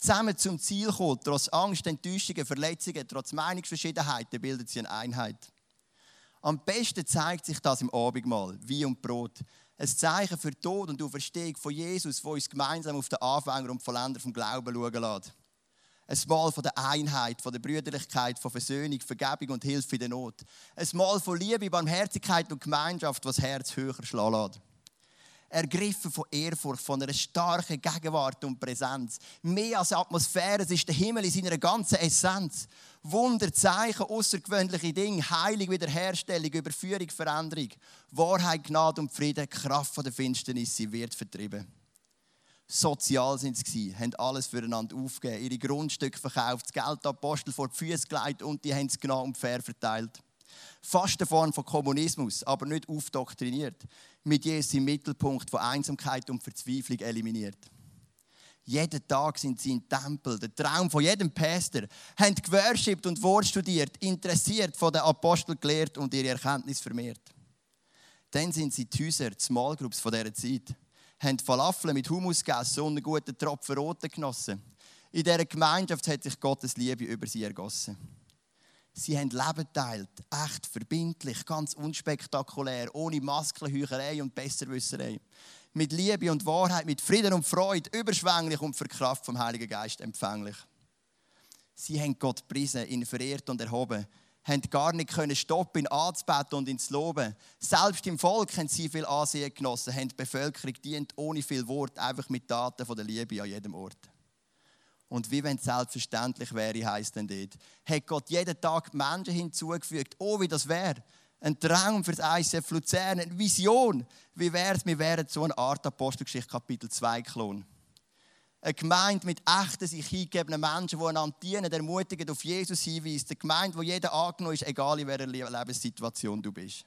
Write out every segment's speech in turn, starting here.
zusammen zum Ziel kommen, trotz Angst, Enttäuschungen, Verletzungen, trotz Meinungsverschiedenheiten, bildet sie eine Einheit. Am besten zeigt sich das im Abendmahl, wie und Brot. Ein Zeichen für Tod und Auferstehung von Jesus, wo uns gemeinsam auf den Anfänger und Vollender vom Glauben schauen lässt. Ein Mal von der Einheit, von der Brüderlichkeit, von Versöhnung, Vergebung und Hilfe in der Not. Ein Mal von Liebe, Barmherzigkeit und Gemeinschaft, was Herz höher schlagen lässt ergriffen von Ehrfurcht, von einer starken Gegenwart und Präsenz. Mehr als Atmosphäre, es ist der Himmel in seiner ganzen Essenz. Wunder, Zeichen, außergewöhnliche Dinge, Heilung, Wiederherstellung, Überführung, Veränderung. Wahrheit, Gnade und Frieden, Kraft von der Finsternis, sie wird vertrieben. Sozial sind sie, haben alles füreinander aufgegeben, ihre Grundstücke verkauft, das Geld der Apostel vor die Füße gelegt und die haben es genau und fair verteilt. Fast eine Form von Kommunismus, aber nicht aufdoktriniert. Mit Jesus im Mittelpunkt von Einsamkeit und Verzweiflung eliminiert. Jeden Tag sind sie im Tempel, der Traum von jedem Pastor, haben geworshipped und Wort studiert, interessiert von den Aposteln gelehrt und ihre Erkenntnis vermehrt. Dann sind sie die Häuser, die Small Groups von dieser Zeit, haben Falafel mit Hummus gegessen und einen guten Tropfen Roten genossen. In dieser Gemeinschaft hat sich Gottes Liebe über sie ergossen. Sie haben Leben geteilt, echt verbindlich, ganz unspektakulär, ohne Maskenheucherei und Besserwisserei. Mit Liebe und Wahrheit, mit Frieden und Freude, überschwänglich und für die Kraft vom Heiligen Geist empfänglich. Sie haben Gott gepriesen, ihn verehrt und erhoben, haben gar nicht können stoppen, ihn anzubeten und ihn zu loben. Selbst im Volk haben sie viel Ansehen genossen, haben die Bevölkerung dient ohne viel Wort, einfach mit Taten von der Liebe an jedem Ort. Und wie wenn es selbstverständlich wäre, heisst denn dort, hat Gott jeden Tag Menschen hinzugefügt. Oh, wie das wäre. Ein Traum für das ICF Luzern, eine Vision. Wie wäre es, wir wären so eine Art Apostelgeschichte Kapitel 2 Klon. Eine Gemeinde mit echten, sich hingegebenen Menschen, die einander dienen, ermutigen, auf Jesus hinweisen. Eine Gemeinde, wo jeder angenommen ist, egal in welcher Lebenssituation du bist.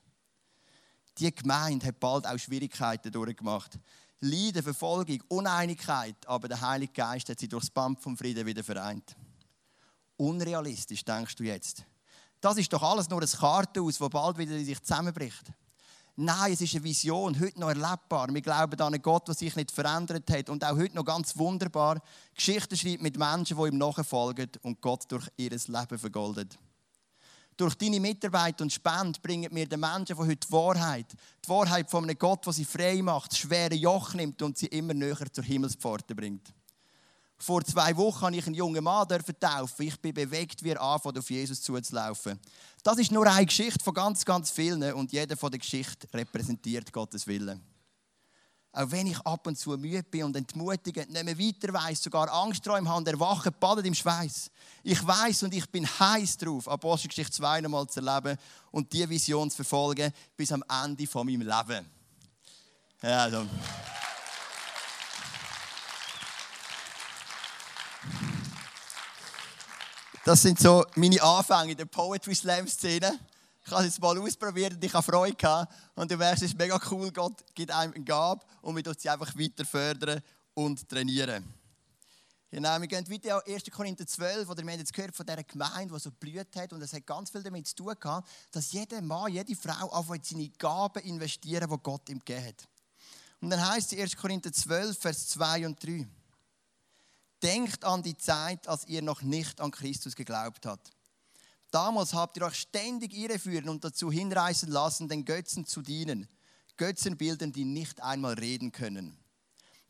Die Gemeinde hat bald auch Schwierigkeiten durchgemacht. Leiden, Verfolgung, Uneinigkeit, aber der Heilige Geist hat sie durchs Band vom Frieden wieder vereint. Unrealistisch, denkst du jetzt? Das ist doch alles nur ein Kartenhaus, das bald wieder in sich zusammenbricht. Nein, es ist eine Vision, heute noch erlebbar. Wir glauben an einen Gott, der sich nicht verändert hat und auch heute noch ganz wunderbar Geschichten schreibt mit Menschen, die ihm nachfolgen und Gott durch ihr Leben vergoldet. Durch deine Mitarbeit und Spende bringen wir den Menschen von heute die Wahrheit. Die Wahrheit von einem Gott, der sie frei macht, schwere Joch nimmt und sie immer näher zur Himmelspforte bringt. Vor zwei Wochen habe ich einen jungen Mann taufen. Ich bin bewegt, wie er anfängt, auf Jesus zuzulaufen. Das ist nur eine Geschichte von ganz, ganz vielen und jeder von der Geschichte repräsentiert Gottes Willen. Auch wenn ich ab und zu müde bin und entmutigend nicht mehr weiter weiss, sogar Angstträume habe und erwache, badet im Schweiß. Ich weiß und ich bin heiß drauf, Apostelgeschichte 2 nochmal zu erleben und diese Vision zu verfolgen bis am Ende von meinem Leben. Ja, also. Das sind so meine Anfänge in der Poetry Slam Szene. Ich habe es mal ausprobiert und ich habe Freude gehabt. Und du merkst, es ist mega cool, Gott gibt einem eine Gabe und wir sie einfach weiter fördern und trainieren. Genau, wir gehen weiter auf 1. Korinther 12, oder wir haben jetzt gehört von dieser Gemeinde, die so blüht hat. Und es hat ganz viel damit zu tun gehabt, dass jeder Mann, jede Frau anfängt, seine Gaben investieren, die Gott ihm gegeben hat. Und dann heißt es 1. Korinther 12, Vers 2 und 3. Denkt an die Zeit, als ihr noch nicht an Christus geglaubt habt. Damals habt ihr euch ständig irreführen und dazu hinreißen lassen, den Götzen zu dienen. Götzenbildern, die nicht einmal reden können.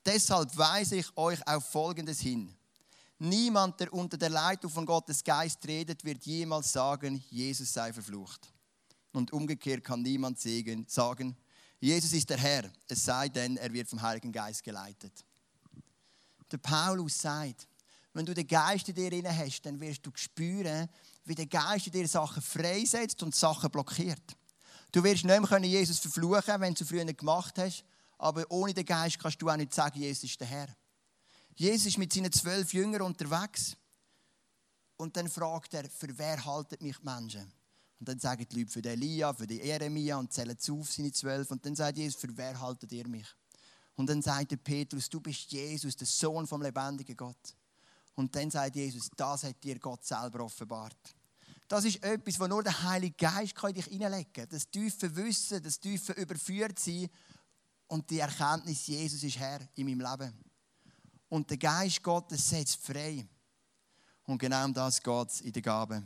Deshalb weise ich euch auf Folgendes hin. Niemand, der unter der Leitung von Gottes Geist redet, wird jemals sagen, Jesus sei verflucht. Und umgekehrt kann niemand sagen, Jesus ist der Herr, es sei denn, er wird vom Heiligen Geist geleitet. Der Paulus sagt, wenn du den Geist in dir inne hast, dann wirst du spüren, wie der Geist dir Sachen freisetzt und Sachen blockiert. Du wirst nicht mehr Jesus verfluchen, wenn du es früher gemacht hast, aber ohne den Geist kannst du auch nicht sagen, Jesus ist der Herr. Jesus ist mit seinen zwölf Jüngern unterwegs und dann fragt er, für wer halten mich die Menschen? Und dann sagen die Leute für den Elia, für den Jeremia und zählen zu auf seine zwölf. Und dann sagt Jesus, für wer haltet ihr mich? Und dann sagt der Petrus, du bist Jesus, der Sohn vom lebendigen Gott. Und dann sagt Jesus, das hat dir Gott selber offenbart. Das ist etwas, was nur der Heilige Geist kann dich hineinlegen. Das tiefe Wissen, das tiefe Überführt sein und die Erkenntnis, Jesus ist Herr in meinem Leben. und der Geist Gottes setzt frei. Und genau um das geht es in der Gabe.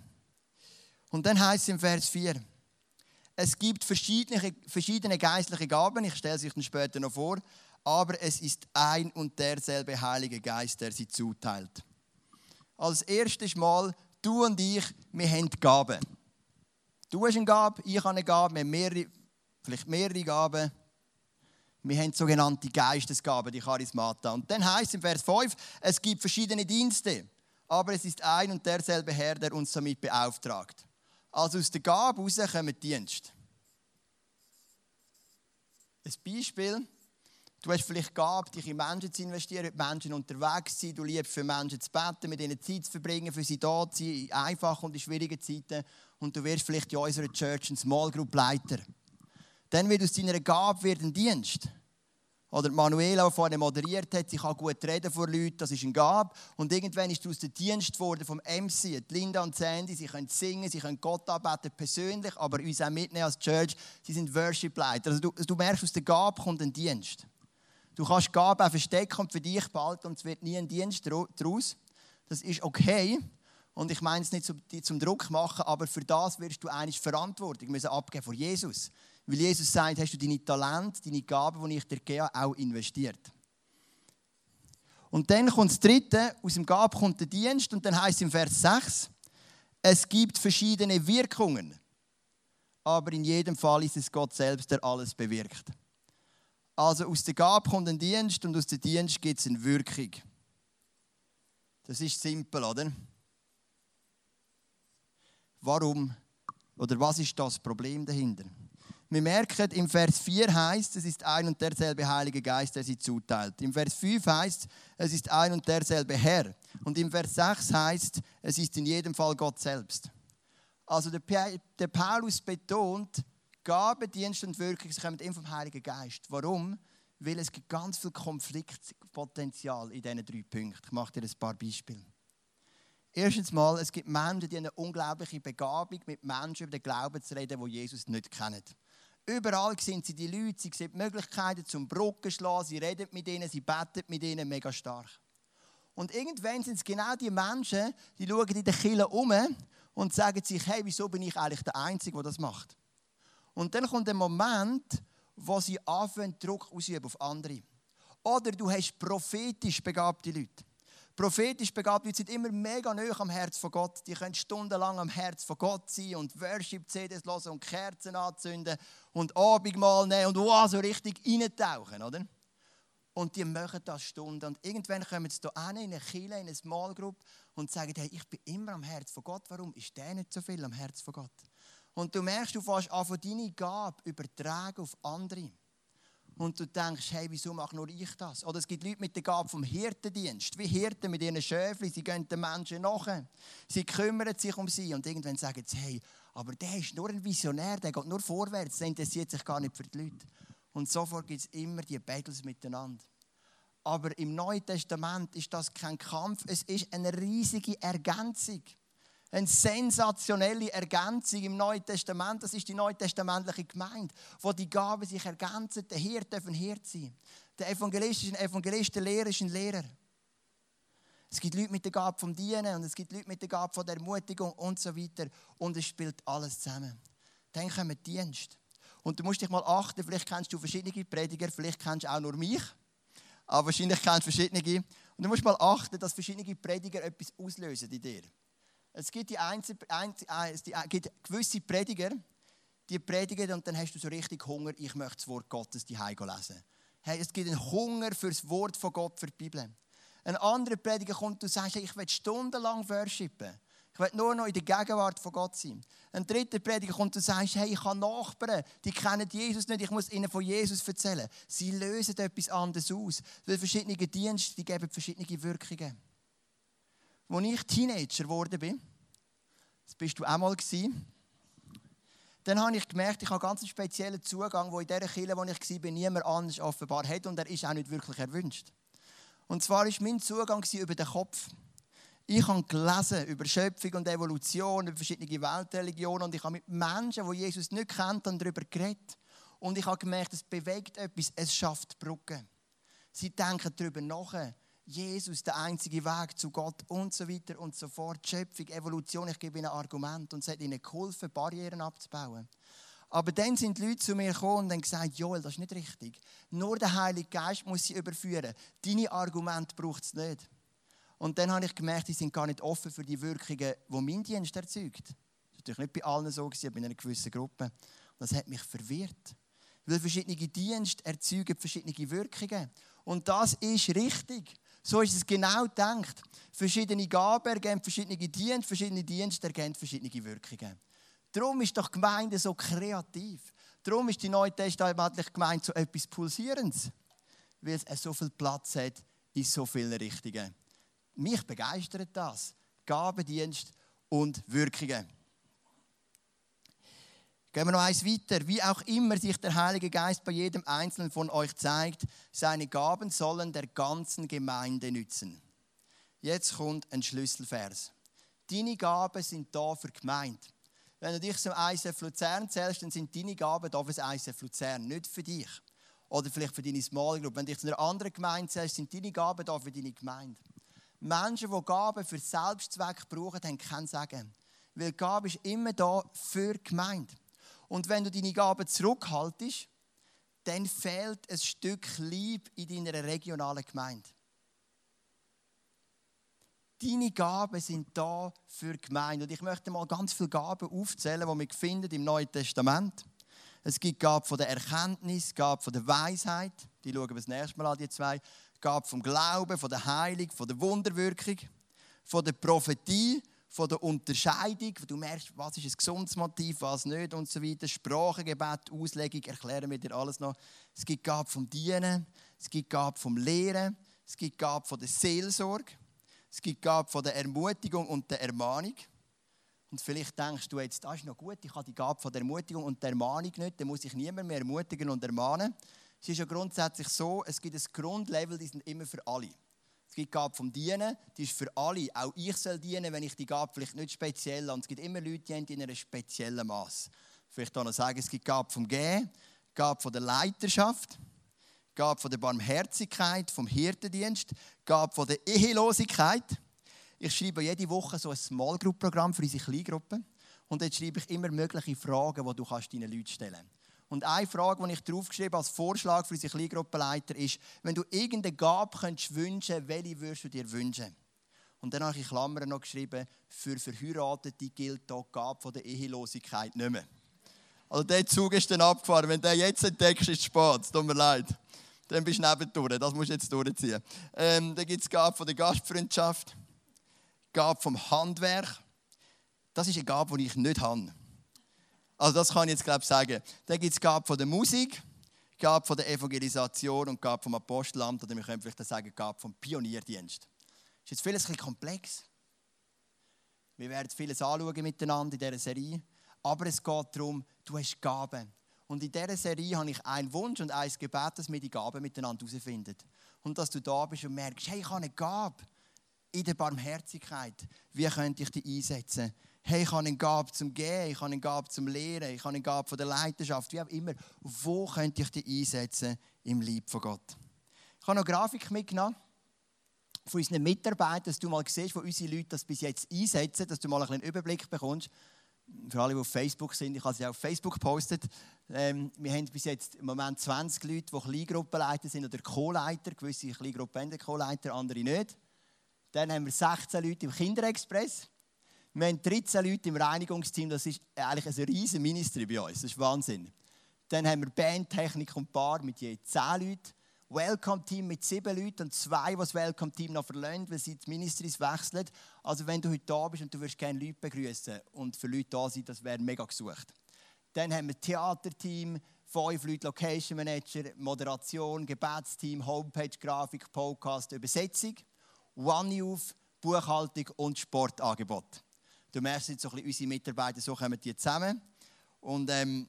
Und dann heißt es im Vers 4, es gibt verschiedene, verschiedene geistliche Gaben, ich stelle sie euch dann später noch vor, aber es ist ein und derselbe Heilige Geist, der sie zuteilt. Als erstes Mal, du und ich, wir haben Gaben. Du hast eine Gabe, ich habe eine Gabe, wir haben mehrere, vielleicht mehrere Gaben. Wir haben sogenannte Geistesgaben, die Charismata. Und dann heißt es im Vers 5, es gibt verschiedene Dienste, aber es ist ein und derselbe Herr, der uns damit beauftragt. Also aus der Gabe heraus kommen Dienst. Ein Beispiel. Du hast vielleicht Gabe, dich in Menschen zu investieren, mit Menschen unterwegs zu sein. Du liebst für Menschen zu beten, mit ihnen Zeit zu verbringen, für sie da zu sein, in einfachen und in schwierigen Zeiten. Und du wirst vielleicht in unserer Church ein Small Group Leiter. Dann wird aus deiner Gabe wird ein Dienst. Oder Manuela, die vorhin moderiert hat, sie kann gut reden vor Leuten, das ist ein Gabe. Und irgendwann ist aus der Dienst geworden vom MC, Linda und Sandy, sie können singen, sie können Gott anbeten persönlich, aber uns auch mitnehmen als Church, sie sind Worship-Leiter. Also du, du merkst, aus der Gabe kommt ein Dienst. Du kannst Gabe auch verstecken und für dich behalten und es wird nie ein Dienst daraus. Das ist okay. Und ich meine es nicht zum, zum Druck machen, aber für das wirst du eigentlich Verantwortung müssen abgeben vor Jesus. Weil Jesus sagt, hast du deine Talente, deine Gaben, die ich dir gebe, auch investiert. Und dann kommt das Dritte, aus dem Gab kommt der Dienst und dann heißt es im Vers 6, es gibt verschiedene Wirkungen, aber in jedem Fall ist es Gott selbst, der alles bewirkt. Also aus der Gabe kommt ein Dienst und aus dem Dienst gibt es eine Wirkung. Das ist simpel, oder? Warum oder was ist das Problem dahinter? Wir merken, im Vers 4 heißt, es ist ein und derselbe Heilige Geist, der sie zuteilt. Im Vers 5 heißt, es ist ein und derselbe Herr. Und im Vers 6 heißt, es ist in jedem Fall Gott selbst. Also der, der Paulus betont, Gabe, Dienst und Wirkung, sie kommen immer vom Heiligen Geist. Warum? Weil es gibt ganz viel Konfliktpotenzial in diesen drei Punkten. Ich mache dir ein paar Beispiele. Erstens mal, es gibt Menschen, die eine unglaubliche Begabung mit Menschen über den Glauben zu reden, die Jesus nicht kennen. Überall sind sie die Leute, sie sehen Möglichkeiten zum Brücken schlagen, sie reden mit ihnen, sie beten mit ihnen mega stark. Und irgendwann sind es genau die Menschen, die schauen in den Kirche um und sagen sich, hey, wieso bin ich eigentlich der Einzige, der das macht? Und dann kommt der Moment, wo sie anfangen, Druck ausüben auf andere. Oder du hast prophetisch begabte Leute. Prophetisch begabte Leute sind immer mega nah am Herz von Gott. Die können stundenlang am Herz von Gott sein und Worship-CDs hören und Kerzen anzünden und Abendmahl nehmen und wow, so richtig reintauchen, oder? Und die machen das Stunden. Und irgendwann kommen sie hier in eine Kirche, in eine Small Group und sagen, hey, ich bin immer am Herz von Gott. Warum ist der nicht so viel am Herz von Gott? Und du merkst, du fährst an von deine Gabe übertragen auf andere und du denkst, hey, wieso mache nur ich das? Oder es gibt Leute mit der Gabe vom Hirtendienst, wie Hirten mit ihren Schäfchen, sie gehen den Menschen nach, sie kümmern sich um sie und irgendwann sagen sie, hey, aber der ist nur ein Visionär, der geht nur vorwärts, der interessiert sich gar nicht für die Leute. Und sofort gibt es immer die Battles miteinander. Aber im Neuen Testament ist das kein Kampf, es ist eine riesige Ergänzung eine sensationelle Ergänzung im Neuen Testament. Das ist die neutestamentliche Gemeinde, wo die Gaben sich ergänzen. Der Hirt darf ein Hirt sein. Der Evangelist ist ein Evangelist, der Lehrer ist ein Lehrer. Es gibt Leute mit der Gabe vom Dienen und es gibt Leute mit der Gabe von der Ermutigung und so weiter. Und es spielt alles zusammen. Dann kommen Dienst. Und du musst dich mal achten, vielleicht kennst du verschiedene Prediger, vielleicht kennst du auch nur mich. Aber wahrscheinlich kennst du verschiedene. Und du musst mal achten, dass verschiedene Prediger etwas auslösen in dir. Es gibt, die Einzel äh, es gibt gewisse Prediger, die predigen und dann hast du so richtig Hunger, ich möchte das Wort Gottes die lesen. Hey, es gibt einen Hunger für das Wort von Gott, für die Bibel. Ein anderer Prediger kommt und du sagst, ich will stundenlang worshipen. Ich will nur noch in der Gegenwart von Gott sein. Ein dritter Prediger kommt und sagt, hey, ich habe Nachbarn, die kennen Jesus nicht, ich muss ihnen von Jesus erzählen. Sie lösen etwas anderes aus. Weil verschiedene Dienste, die geben verschiedene Wirkungen. Als ich Teenager geworden bin, das bist du auch mal dann habe ich gemerkt, ich habe einen ganz speziellen Zugang, wo in dieser Kirche, wo ich war, niemand anders offenbar hat und er ist auch nicht wirklich erwünscht. Und zwar war mein Zugang über den Kopf. Ich habe gelesen über Schöpfung und Evolution, über verschiedene Weltreligionen und ich habe mit Menschen, die Jesus nicht kennt, darüber geredet. Und ich habe gemerkt, es bewegt etwas, es schafft Brücken. Sie denken darüber nach, Jesus der einzige Weg zu Gott und so weiter und so fort. Schöpfung, Evolution, ich gebe ihnen Argument und es hat ihnen geholfen, Barrieren abzubauen. Aber dann sind die Leute zu mir gekommen und haben gesagt, Joel, das ist nicht richtig. Nur der Heilige Geist muss sie überführen. Deine Argumente braucht es nicht. Und dann habe ich gemerkt, die sind gar nicht offen für die Wirkungen, die mein Dienst erzeugt. Das war natürlich nicht bei allen so, aber in einer gewissen Gruppe. Und das hat mich verwirrt. Weil verschiedene Dienste erzeugen verschiedene Wirkungen. Und das ist richtig. So ist es genau gedacht. Verschiedene Gaben ergeben verschiedene Dienste, verschiedene Dienste ergeben verschiedene Wirkungen. Darum ist doch Gemeinde so kreativ. Darum ist die Neue Testamentliche Gemeinde so etwas Pulsierendes. Weil es so viel Platz hat in so vielen Richtungen. Mich begeistert das. Gabendienst und Wirkungen. Gehen wir noch eins weiter. Wie auch immer sich der Heilige Geist bei jedem Einzelnen von euch zeigt, seine Gaben sollen der ganzen Gemeinde nützen. Jetzt kommt ein Schlüsselvers. Deine Gaben sind da für die Gemeinde. Wenn du dich zum ISF Luzern zählst, dann sind deine Gaben da für das ISF Luzern, nicht für dich. Oder vielleicht für deine Small Group. Wenn du dich zu einer anderen Gemeinde zählst, sind deine Gaben da für deine Gemeinde. Menschen, die Gaben für Selbstzweck brauchen, haben kein Sagen. Weil Gabe ist immer da für die Gemeinde. Und wenn du deine Gaben zurückhaltest, dann fehlt ein Stück Liebe in deiner regionalen Gemeinde. Deine Gaben sind da für die Gemeinde. Und ich möchte mal ganz viele Gaben aufzählen, die wir finden im Neuen Testament. Es gibt Gaben von der Erkenntnis, Gaben von der Weisheit. Die schauen wir das nächste Mal an, die zwei. Gaben vom Glauben, von der Heilung, von der Wunderwirkung, von der Prophetie von der Unterscheidung, wo du merkst, was ist ein gesundes Motiv, was nicht und so weiter. Sprachengebet, Auslegung, erklären wir dir alles noch. Es gibt Gaben vom Dienen, es gibt Gaben vom Lehren, es gibt Gaben von der Seelsorge, es gibt Gaben von der Ermutigung und der Ermahnung. Und vielleicht denkst du jetzt, das ist noch gut, ich habe die Gabe von der Ermutigung und der Ermahnung nicht, dann muss ich niemand mehr ermutigen und ermahnen. Es ist ja grundsätzlich so, es gibt ein Grundlevel, die sind immer für alle. Gibt Gabe vom Dienen, die ist für alle. Auch ich soll dienen, wenn ich die Gabe vielleicht nicht speziell habe. Es gibt immer Leute, die haben in einem speziellen Maß. Vielleicht auch noch sagen, es gibt Gabe vom Gehen, Gabe von der Leiterschaft, Gabe von der Barmherzigkeit, vom Hirtendienst, Gabe von der Ehelosigkeit. Ich schreibe jede Woche so ein Small Group Programm für unsere Kleingruppen. Und dort schreibe ich immer mögliche Fragen, die du deinen Leuten stellen kannst. Und eine Frage, die ich draufgeschrieben habe als Vorschlag für unsere Kleingruppenleiter ist, wenn du irgendeine Gabe könntest wünschen, welche würdest du dir wünschen? Und dann habe ich in Klammern noch geschrieben, für Verheiratete gilt die Gabe der Ehelosigkeit nicht mehr. Also der Zug ist dann abgefahren. Wenn du den jetzt entdeckst, ist es spät. Tut mir leid. Dann bist du nebendurch. Das musst du jetzt durchziehen. Ähm, dann gibt es Gabe von der Gastfreundschaft, Gabe vom Handwerk. Das ist eine Gabe, die ich nicht habe. Also das kann ich jetzt glaube ich sagen. Dann gibt es Gabe von der Musik, Gabe von der Evangelisation und Gabe vom Apostelamt oder wir können vielleicht sagen Gabe vom Pionierdienst. Ist jetzt vieles ein bisschen komplex. Wir werden vieles anschauen miteinander in dieser Serie. Aber es geht darum, du hast Gaben. Und in dieser Serie habe ich einen Wunsch und ein Gebet, dass wir die Gaben miteinander herausfinden. Und dass du da bist und merkst, hey, ich habe eine Gabe in der Barmherzigkeit. Wie könnte ich die einsetzen? Hey, ich habe eine Gabe zum Gehen, ich habe eine Gabe zum Lehren, ich habe eine Gabe von der Leiterschaft, wie auch immer. Wo könnte ich die einsetzen im Lieb von Gott? Ich habe noch eine Grafik mitgenommen von unseren Mitarbeitern, dass du mal siehst, wo unsere Leute das bis jetzt einsetzen, dass du mal einen Überblick bekommst. Für alle, die auf Facebook sind, ich habe sie auch auf Facebook gepostet. Ähm, wir haben bis jetzt im Moment 20 Leute, die Kleingruppenleiter sind oder Co-Leiter. Gewisse Kleingruppen haben Co-Leiter, andere nicht. Dann haben wir 16 Leute im Kinderexpress. Wir haben 13 Leute im Reinigungsteam, das ist eigentlich ein riesen Ministry bei uns, das ist Wahnsinn. Dann haben wir Band, Technik und Bar mit je 10 Leuten. Welcome-Team mit 7 Leuten und zwei, die das Welcome-Team noch verlassen, weil sie die Ministries wechseln. Also wenn du heute da bist und du würdest gerne Leute begrüßen und für Leute da sein, das wäre mega gesucht. Dann haben wir Theaterteam, fünf Leute Location Manager, Moderation, Gebetsteam, Homepage, Grafik, Podcast, Übersetzung, One Youth, Buchhaltung und Sportangebot. Du merkst jetzt so ein bisschen, unsere Mitarbeiter, so kommen die zusammen. Und ähm,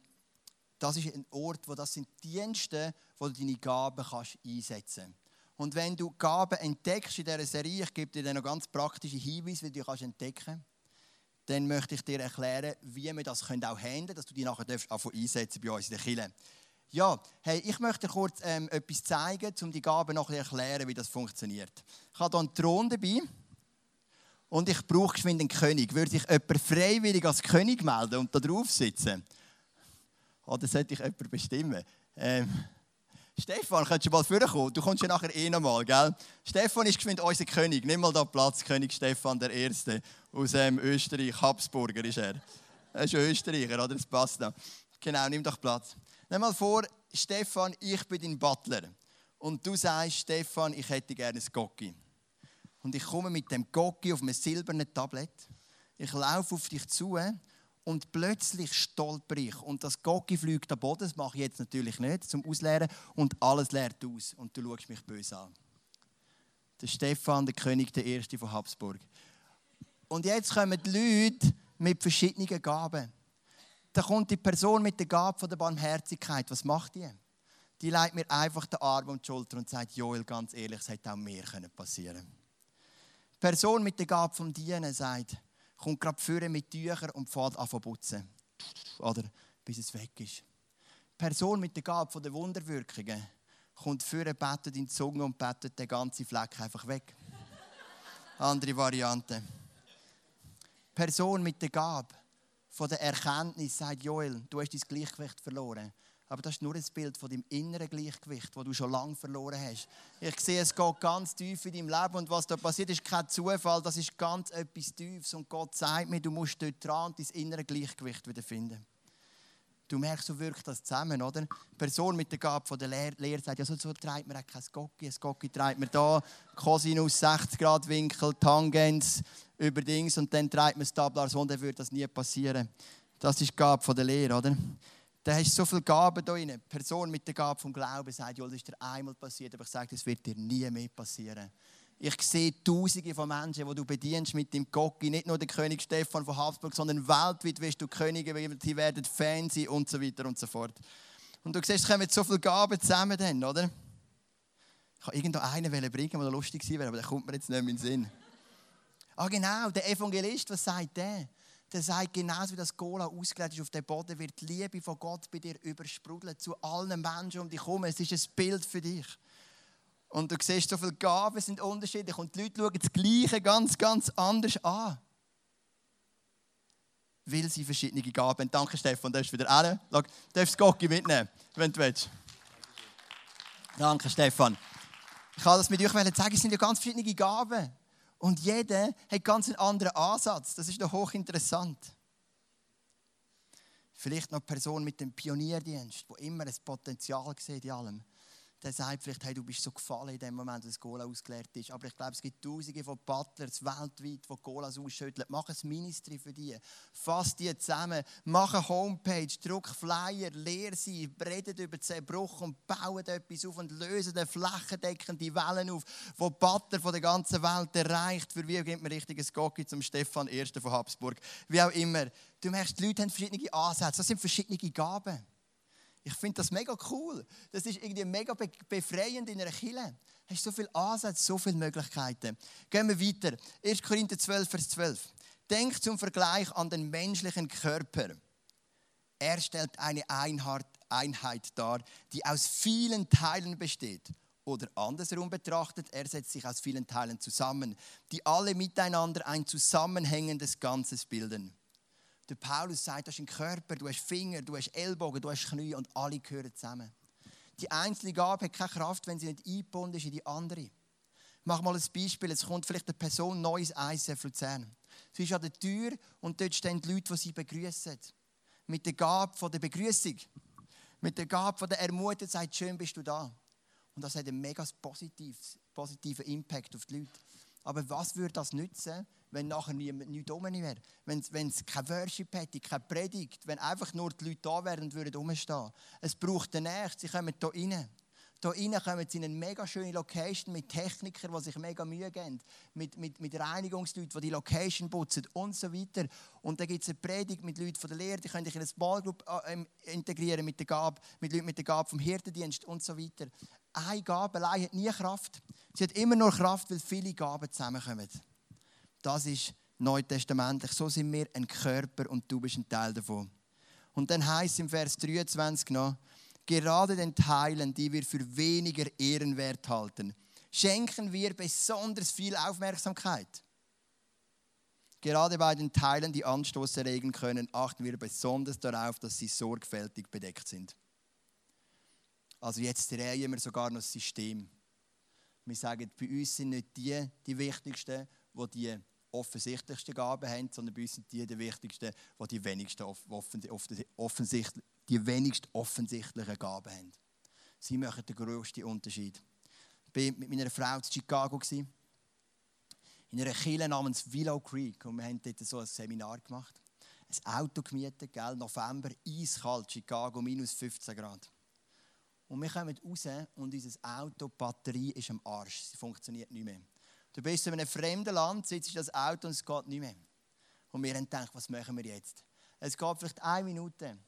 das ist ein Ort, wo das sind Dienste, wo du deine Gaben kannst einsetzen kannst. Und wenn du Gaben entdeckst in dieser Serie, ich gebe dir dann noch ganz praktische Hinweise, wie du die entdecken kannst, dann möchte ich dir erklären, wie wir das auch handeln können, dass du die nachher einsetzen bei uns in der Kirche. Ja, hey, ich möchte kurz ähm, etwas zeigen, um die Gabe noch ein bisschen erklären, wie das funktioniert. Ich habe hier einen Thron dabei und ich brauche geschwind einen König. Würde sich jemand freiwillig als König melden und da drauf sitzen? Oder sollte ich jemanden bestimmen? Ähm, Stefan, könntest du mal vorkommen? Du kommst ja nachher eh nochmal, gell? Stefan ist geschwind unser König. Nimm mal da Platz, König Stefan der Erste aus ähm, Österreich. Habsburger ist er. Er ist Österreicher, oder? Das passt noch. Genau, nimm doch Platz. Nimm mal vor, Stefan, ich bin dein Butler. Und du sagst, Stefan, ich hätte gerne ein Gocki. Und ich komme mit dem Gocki auf einem silbernen Tablett. Ich laufe auf dich zu und plötzlich stolper ich. Und das Gocki fliegt am Boden, das mache ich jetzt natürlich nicht, zum Ausleeren. Und alles leert aus. Und du schaust mich böse an. Der Stefan, der König, der Erste von Habsburg. Und jetzt kommen die Leute mit verschiedenen Gaben. Da kommt die Person mit der Gabe der Barmherzigkeit. Was macht die? Die legt mir einfach den Arm um die Schulter und sagt, Joel, ganz ehrlich, es hätte auch mehr passieren können. Person mit der Gabe vom Dienen sagt, kommt gerade führen mit Tüchern und fährt an zu putzen. Oder bis es weg ist. Person mit der Gabe der Wunderwirkungen kommt führen, betet in die Zunge und betet den ganzen Fleck einfach weg. Andere Variante. Person mit der Gabe von der Erkenntnis sagt, Joel, du hast dein Gleichgewicht verloren. Aber das ist nur ein Bild von deinem inneren Gleichgewicht, das du schon lange verloren hast. Ich sehe, es geht ganz tief in deinem Leben und was da passiert, ist kein Zufall, das ist ganz etwas Tiefes. Und Gott sagt mir, du musst dort dran dein innere Gleichgewicht wieder finden. Du merkst, so wirkt das zusammen, oder? Die Person mit der Gabe der Lehre, sagt, ja, so, so treibt man auch kein Gocki. Ein Gocki treibt man da, Cosinus 60 Grad Winkel, Tangens über Dings und dann treibt man das Tablar so und dann würde das nie passieren. Das ist die Gabe der Lehre, oder? Da hast du so viele Gaben da drin. Die Person mit der Gabe vom Glauben sagt, das ist dir einmal passiert, aber ich sage, das wird dir nie mehr passieren. Ich sehe Tausende von Menschen, die du bedienst mit dem Gocki. Nicht nur der König Stefan von Habsburg, sondern weltweit wirst du Könige, die werden Fans sein und so weiter und so fort. Und du siehst, es kommen so viele Gaben zusammen dann, oder? Ich wollte irgendwo einen bringen, der lustig sein wäre, aber der kommt mir jetzt nicht mehr in den Sinn. Ah genau, der Evangelist, was sagt der? Der sagt, genauso wie das Gola ausgelegt ist auf dem Boden, wird die Liebe von Gott bei dir übersprudeln zu allen Menschen um dich herum. Es ist ein Bild für dich. Und du siehst, so viele Gaben sind unterschiedlich und die Leute schauen das Gleiche ganz, ganz anders an. Weil sie verschiedene Gaben haben. Danke, Stefan. Du darfst wieder alle. Du darfst Gocki mitnehmen, wenn du willst. Danke, Stefan. Ich kann das mit euch sagen, es sind ja ganz verschiedene Gaben. Und jeder hat ganz einen anderen Ansatz. Das ist doch hochinteressant. Vielleicht noch eine Person mit dem Pionierdienst, wo immer ein Potenzial sieht in allem der sagt vielleicht, hey, du bist so gefallen in dem Moment, dass Cola ausgeleert ist. Aber ich glaube, es gibt Tausende von Butlers weltweit, die Colas ausschütteln. Mach ein Ministry für die. Fass die zusammen. Mach eine Homepage, druck Flyer, lehr sie, redet über Zerbruch und bauen etwas auf und lösen flächendeckende Wellen auf, die Butler von der ganzen Welt erreicht. Für wie gibt man richtiges Gocki zum Stefan I. von Habsburg. Wie auch immer. Du merkst, die Leute haben verschiedene Ansätze. Das sind verschiedene Gaben. Ich finde das mega cool. Das ist irgendwie mega befreiend in einer Kirche. Du hast so viele Ansätze, so viele Möglichkeiten. Gehen wir weiter. 1. Korinther 12, Vers 12. Denk zum Vergleich an den menschlichen Körper. Er stellt eine Einheit dar, die aus vielen Teilen besteht. Oder andersherum betrachtet, er setzt sich aus vielen Teilen zusammen, die alle miteinander ein zusammenhängendes Ganzes bilden. Der Paulus sagt, du hast einen Körper, du hast Finger, du hast Ellbogen, du hast Knie und alle gehören zusammen. Die einzelne Gabe hat keine Kraft, wenn sie nicht eingebunden ist in die andere. Ich mache mal ein Beispiel. Es kommt vielleicht eine Person neues ICF Luzern. Sie ist an der Tür und dort stehen die Leute, die sie begrüßen. Mit der Gabe der Begrüßung. Mit der Gabe der Ermutigung sagt, schön bist du da. Und das hat einen mega positiven Impact auf die Leute. Aber was würde das nützen, wenn nachher niemand nichts rum wäre. Wenn, es kein Worship hätte, keine Predigt, wenn einfach nur die Leute da wären und würden rumstehen. Es braucht den Nächsten, sie kommen hier rein. Hier rein kommen sie in eine mega schöne Location mit Technikern, die sich mega Mühe geben, mit, mit, mit Reinigungsleuten, die die Location putzen und so weiter. Und dann gibt es eine Predigt mit Leuten von der Lehre, die können dich in eine Small Group äh, ähm, integrieren mit der Gabe, mit Leuten mit der Gabe vom Hirtendienst und so weiter. Eine Gabe allein hat nie Kraft. Sie hat immer nur Kraft, weil viele Gaben zusammenkommen. Das ist neutestamentlich. So sind wir ein Körper und du bist ein Teil davon. Und dann heißt im Vers 23 noch, Gerade den Teilen, die wir für weniger ehrenwert halten, schenken wir besonders viel Aufmerksamkeit. Gerade bei den Teilen, die Anstoß erregen können, achten wir besonders darauf, dass sie sorgfältig bedeckt sind. Also jetzt drehen wir sogar noch das System. Wir sagen, bei uns sind nicht die die wichtigsten, die die offensichtlichsten Gaben haben, sondern bei uns sind die die wichtigsten, die die wenigsten offensichtlich, die wenigst offensichtlichen Gaben haben. Sie machen den grössten Unterschied. Ich war mit meiner Frau in Chicago, in einer Kirche namens Willow Creek, und wir haben dort so ein Seminar gemacht. Ein Auto gemietet, gell? November, eiskalt, Chicago, minus 15 Grad. Und wir kommen raus und unser Auto, die Batterie ist am Arsch. Sie funktioniert nicht mehr. Du bist in einem fremden Land, sitzt das Auto und es geht nicht mehr. Und wir haben gedacht, was machen wir jetzt? Es geht vielleicht eine Minute.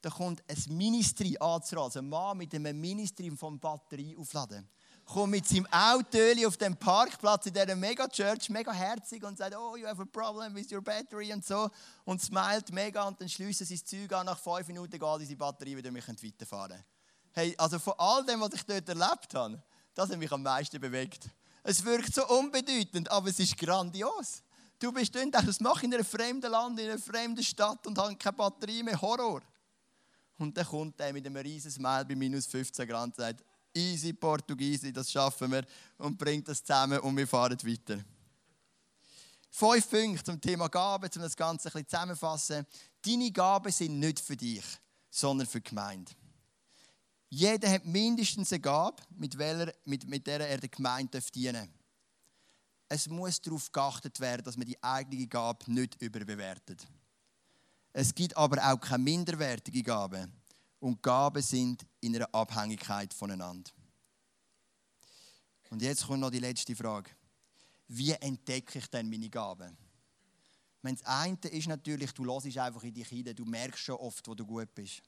Da kommt ein Ministry anzurollen, also ein Mann mit einem Ministry vom Batterie aufladen. Kommt mit seinem Auto auf dem Parkplatz in dieser Mega-Church, mega herzig und sagt, oh, you have a problem with your battery und so. Und smilet mega und dann schließt er sein Zeug an. Nach fünf Minuten geht diese Batterie wieder, wir können weiterfahren. Hey, also von all dem, was ich dort erlebt habe, das hat mich am meisten bewegt. Es wirkt so unbedeutend, aber es ist grandios. Du bist dort, das mache ich in einem fremden Land, in einer fremden Stadt und habe keine Batterie mehr. Horror. Und dann kommt er mit einem riesen Smile bei minus 15 Grad und sagt, easy Portugiesi, das schaffen wir und bringt das zusammen und wir fahren weiter. Fünf Punkte zum Thema Gaben, um das Ganze ein bisschen zusammenzufassen. Deine Gaben sind nicht für dich, sondern für die Gemeinde. Jeder hat mindestens eine Gabe, mit, welcher, mit, mit der er der Gemeinde dienen darf. Es muss darauf geachtet werden, dass man die eigene Gabe nicht überbewertet. Es gibt aber auch keine minderwertige Gaben. Und Gaben sind in einer Abhängigkeit voneinander. Und jetzt kommt noch die letzte Frage. Wie entdecke ich denn meine Gaben? das eine ist natürlich, du hörst einfach in dich hinein, du merkst schon oft, wo du gut bist.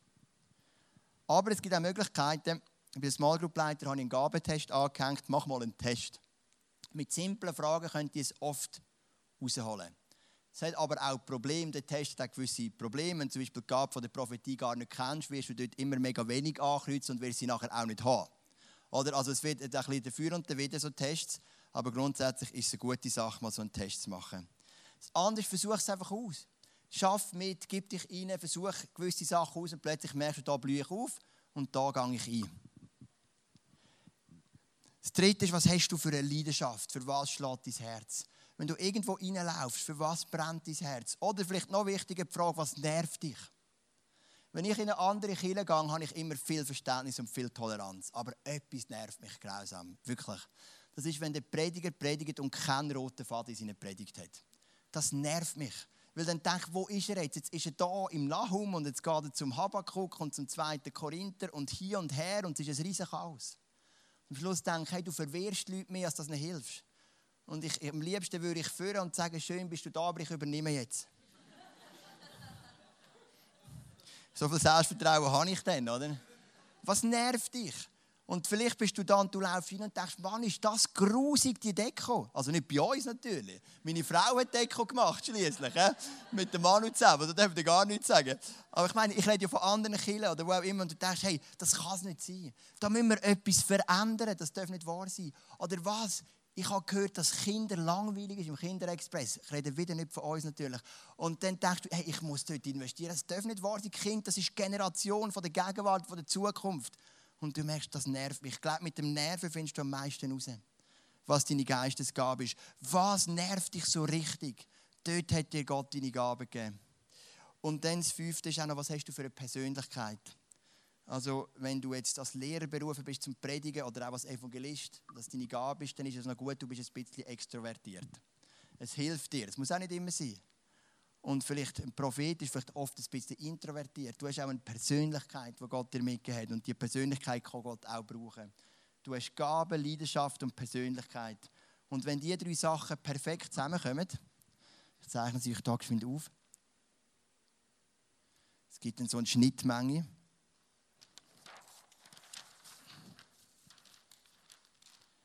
Aber es gibt auch Möglichkeiten. Ich bin Small Group Leiter, habe einen Gabentest angehängt. Mach mal einen Test. Mit simplen Fragen könnt ihr es oft rausholen. Es hat aber auch Probleme. Der Test hat gewisse Probleme. Wenn du zum Beispiel die Gabe von der Prophetie gar nicht kennst, wirst du dort immer mega wenig ankreuzen und wirst sie nachher auch nicht haben. Oder? Also es wird ein bisschen dafür und wieder so Tests. Aber grundsätzlich ist es eine gute Sache, mal so einen Test zu machen. Das andere ist, versuch es einfach aus. Schaff mit, gib dich rein, versuch gewisse Sachen aus und plötzlich merkst du, da blühe ich auf und da gehe ich ein. Das dritte ist, was hast du für eine Leidenschaft? Für was schlägt dein Herz? Wenn du irgendwo reinlaufst, für was brennt dein Herz? Oder vielleicht noch wichtiger die Frage, was nervt dich? Wenn ich in eine andere Kirche gehe, habe ich immer viel Verständnis und viel Toleranz. Aber etwas nervt mich grausam. Wirklich. Das ist, wenn der Prediger predigt und keinen roten Faden in seiner Predigt hat. Das nervt mich. Weil dann denke ich, wo ist er jetzt? Jetzt ist er da im Nahum und jetzt geht er zum Habakkuk und zum zweiten Korinther und hier und her und es ist ein riesiges Chaos. Am Schluss denke ich, hey, du verwirrst Leute mehr, als dass du ihnen hilfst. Und ich, am liebsten würde ich führen und sagen, schön bist du da, aber ich übernehme jetzt. so viel Selbstvertrauen habe ich dann, oder? Was nervt dich? Und vielleicht bist du da und du laufst hin und denkst, wann ist das grusig, die Deko? Also nicht bei uns natürlich. Meine Frau hat Deko gemacht, schließlich, mit dem Manu zusammen. Da darf ich gar nichts sagen. Aber ich meine, ich rede ja von anderen Kindern oder wo auch immer und du denkst, hey, das kann es nicht sein. Da müssen wir etwas verändern, das darf nicht wahr sein. Oder was? Ich habe gehört, dass Kinder langweilig ist im Kinderexpress. Ich rede wieder nicht von uns natürlich. Und dann denkst du, hey, ich muss dort investieren. Das darf nicht wahr sein. Kind, das ist die Generation von der Gegenwart, von der Zukunft und du merkst, das nervt mich. Ich glaube, mit dem Nerven findest du am meisten raus, was deine Geistesgabe ist. Was nervt dich so richtig? Dort hat dir Gott deine Gabe gegeben. Und dann das Fünfte ist auch noch, was hast du für eine Persönlichkeit? Also, wenn du jetzt als Lehrer berufen bist zum Predigen oder auch als Evangelist, dass deine Gabe ist, dann ist es noch gut, du bist ein bisschen extrovertiert. Es hilft dir. Es muss auch nicht immer sein. Und vielleicht ein Prophet ist vielleicht oft ein bisschen introvertiert. Du hast auch eine Persönlichkeit, die Gott dir mitgegeben hat. Und die Persönlichkeit kann Gott auch brauchen. Du hast Gaben, Leidenschaft und Persönlichkeit. Und wenn diese drei Sachen perfekt zusammenkommen, ich zeichne sie euch geschwind auf. Es gibt dann so eine Schnittmenge.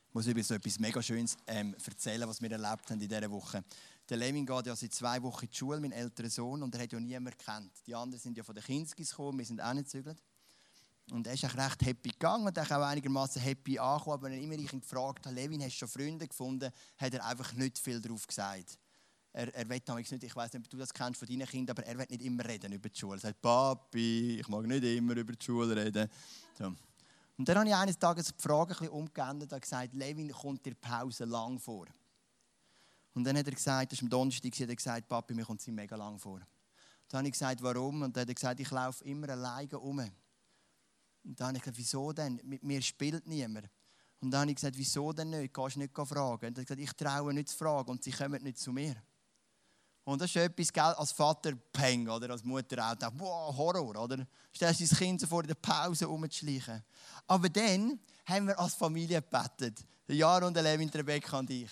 Ich muss übrigens etwas mega Schönes ähm, erzählen, was wir erlebt haben in dieser Woche. Der Lemming geht ja seit zwei Wochen in die Schule, mein älterer Sohn, und er hat ja niemanden gekannt. Die anderen sind ja von den Kinskis gekommen, wir sind auch nicht gezügelt. Und er ist auch recht happy gegangen und auch einigermaßen happy angekommen. Aber wenn immer ich ihn gefragt habe, Levin, hast du schon Freunde gefunden, hat er einfach nicht viel darauf gesagt. Er, er will nicht, ich weiß nicht, ob du das kennst von deinen Kindern, aber er will nicht immer reden über die Schule. Er sagt, Papi, ich mag nicht immer über die Schule reden. So. Und dann habe ich eines Tages die Frage ein bisschen umgeändert und gesagt, Levin, kommt dir Pause lang vor? Und dann hat er gesagt, das war am Donnerstag, hat er gesagt, Papi, mir kommt sie mega lang vor. Dann habe ich gesagt, warum? Und dann hat er gesagt, ich laufe immer alleine um. Und dann habe ich gesagt, wieso denn? Mit mir spielt niemand. Und dann habe ich gesagt, wieso denn nicht? Gehst du nicht fragen? Und er hat gesagt, ich traue nicht zu fragen und sie kommen nicht zu mir. Und das ist etwas, gell, als Vater, Peng, oder als Mutter auch, wow, Horror, oder? Stellst du dein Kind so vor der Pause rumzuschleichen. Aber dann haben wir als Familie gebetet. Der Jahr und der Levin, Rebecca und ich.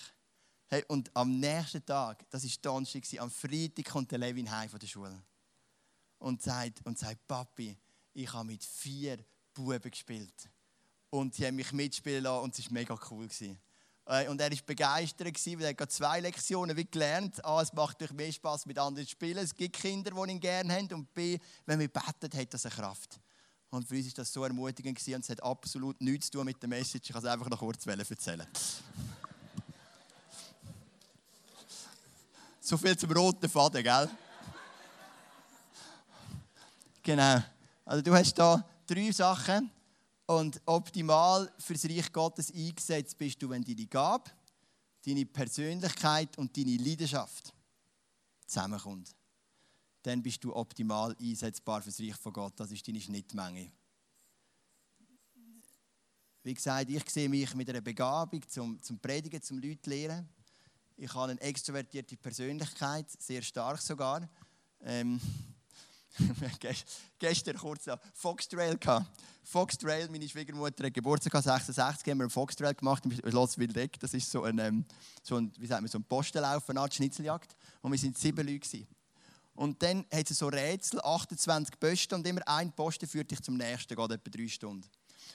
Hey, und am nächsten Tag, das war Donnerstag, am Freitag kommt der Levin heim von der Schule. Und sagt, und sagt, Papi, ich habe mit vier Buben gespielt. Und sie haben mich mitspielen lassen und es war mega cool. Äh, und er war begeistert, weil er zwei Lektionen wie gelernt A, es macht durch mehr Spaß mit anderen zu spielen. Es gibt Kinder, die ihn gerne haben. Und B, wenn wir beten, hat das eine Kraft. Und für uns war das so ermutigend und es hat absolut nichts zu tun mit der Message. Ich kann es einfach noch kurz erzählen. So viel zum roten Faden, gell? Genau. Also du hast da drei Sachen und optimal für das Reich Gottes eingesetzt bist du, wenn deine Gabe, deine Persönlichkeit und deine Leidenschaft zusammenkommen. Dann bist du optimal einsetzbar für das Reich von Gott. Das ist deine Schnittmenge. Wie gesagt, ich sehe mich mit einer Begabung zum, zum Predigen, zum Leute lehren. Ich habe eine extrovertierte Persönlichkeit, sehr stark sogar. Ähm, gestern kurz noch Foxtrail gehabt. Foxtrail, meine Schwiegermutter hat Geburtstag 66, haben wir einen Foxtrail gemacht in Los Wildeck. Das ist so ein, ähm, so ein, wie sagt man, so ein Postenlauf, eine Art Schnitzeljagd. Und wir waren sieben Leute. Gewesen. Und dann hat es so Rätsel, 28 Posten und immer ein Posten führt dich zum nächsten, geht etwa drei Stunden.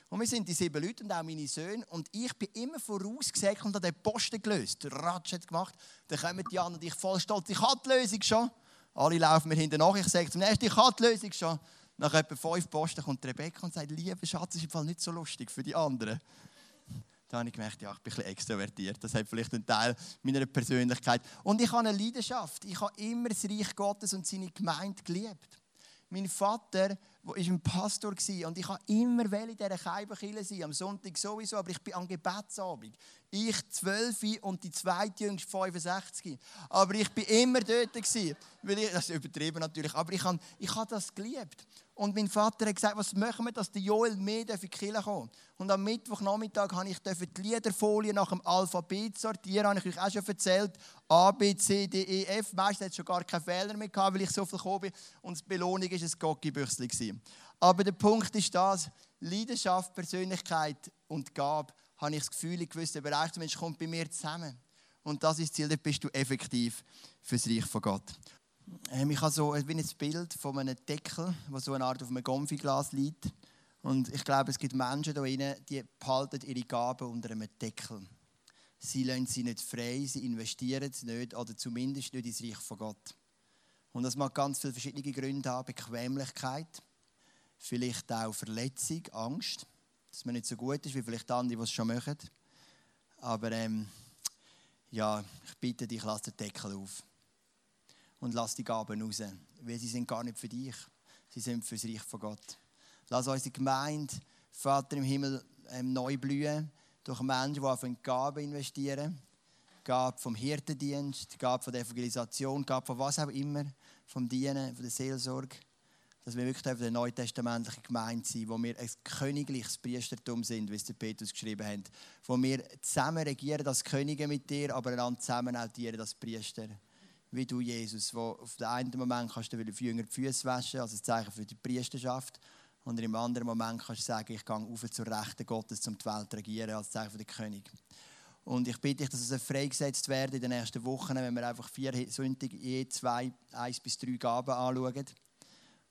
Und wir sind die sieben Leute und auch meine Söhne. Und ich bin immer vorausgesagt und habe den Posten gelöst. Der Ratsch hat gemacht. Dann kommen die anderen und ich voll stolz. Ich habe die Lösung schon. Alle laufen mir hinten nach. Ich sage zum nächsten, ich habe die Lösung schon. Nach etwa fünf Posten kommt Rebecca und sagt, lieber Schatz, ist im Fall nicht so lustig für die anderen. Da habe ich gemerkt, ja, ich bin ein bisschen extrovertiert. Das hat vielleicht einen Teil meiner Persönlichkeit. Und ich habe eine Leidenschaft. Ich habe immer das Reich Gottes und seine Gemeinde geliebt. Mein Vater war ein Pastor und ich wollte immer in dieser Keibenkille sein, am Sonntag sowieso, aber ich bin am Gebetsabend. Ich 12 und die zweite jüngste 65. Aber ich bin immer dort. Weil ich, das ist übertrieben natürlich, aber ich habe ich hab das geliebt. Und mein Vater hat gesagt, was machen wir, dass der Joel mehr in die Kirche kommt. Und am Mittwochnachmittag habe ich die Liederfolie nach dem Alphabet sortieren. Habe ich euch auch schon erzählt. A, B, C, D, E, F. Meistens hat es schon gar keine Fehler mehr gehabt, weil ich so viel gekommen bin. Und die Belohnung war ein Gockibüchsel. Aber der Punkt ist das, Leidenschaft, Persönlichkeit und Gabe, habe ich das Gefühl, in gewissen Bereichen, zumindest kommt bei mir zusammen. Und das ist das Ziel, dort bist du effektiv fürs Reich von Gott. Ähm, ich habe so ein Bild von einem Deckel, der so eine Art auf einem Gomfiglas liegt. Und ich glaube, es gibt Menschen da drinnen, die behalten ihre Gaben unter einem Deckel. Sie lassen sie nicht frei, sie investieren es nicht oder zumindest nicht ins Reich von Gott. Und das mag ganz viele verschiedene Gründe haben. Bequemlichkeit, vielleicht auch Verletzung, Angst, dass man nicht so gut ist wie vielleicht andere, die es schon machen. Aber ähm, ja, ich bitte dich, lass den Deckel auf und lass die Gaben raus, weil sie sind gar nicht für dich, sie sind für das Reich von Gott. Lass unsere Gemeinde, Vater im Himmel, ähm, neu blühen durch Menschen, die auf eine Gabe investieren. Gabe vom Hirtendienst, Gabe von der Evangelisation, Gabe von was auch immer, vom Dienen, von der Seelsorge. Dass wir wirklich eine neutestamentliche Gemeinde sind, wo wir ein königliches Priestertum sind, wie es der Petrus geschrieben hat. Wo wir zusammen regieren als Könige mit dir, aber einander zusammen auch dienen als Priester wie du, Jesus, wo auf den einen Moment kannst du für Jünger die Füße waschen, ein Zeichen für die Priesterschaft. Und im anderen Moment kannst du sagen, ich gehe auf zur Rechten Gottes, um die Welt zu regieren, als Zeichen für den König. Und ich bitte dich, dass es freigesetzt wird in den nächsten Wochen, wenn wir einfach vier Sonntage je zwei, eins bis drei Gaben anschauen.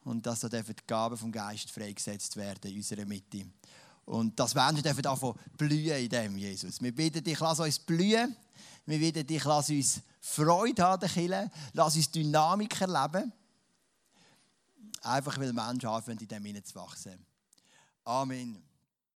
Und dass da die Gaben vom Geist freigesetzt werden in unserer Mitte. Und das Menschen dürfen davon blühen in dem, Jesus. Wir bitten dich, lass uns blühen. Wir bitten dich, lass uns Freude haben, Kille. Lass uns Dynamik erleben. Einfach weil Menschen anfangen, in dem zu wachsen. Amen.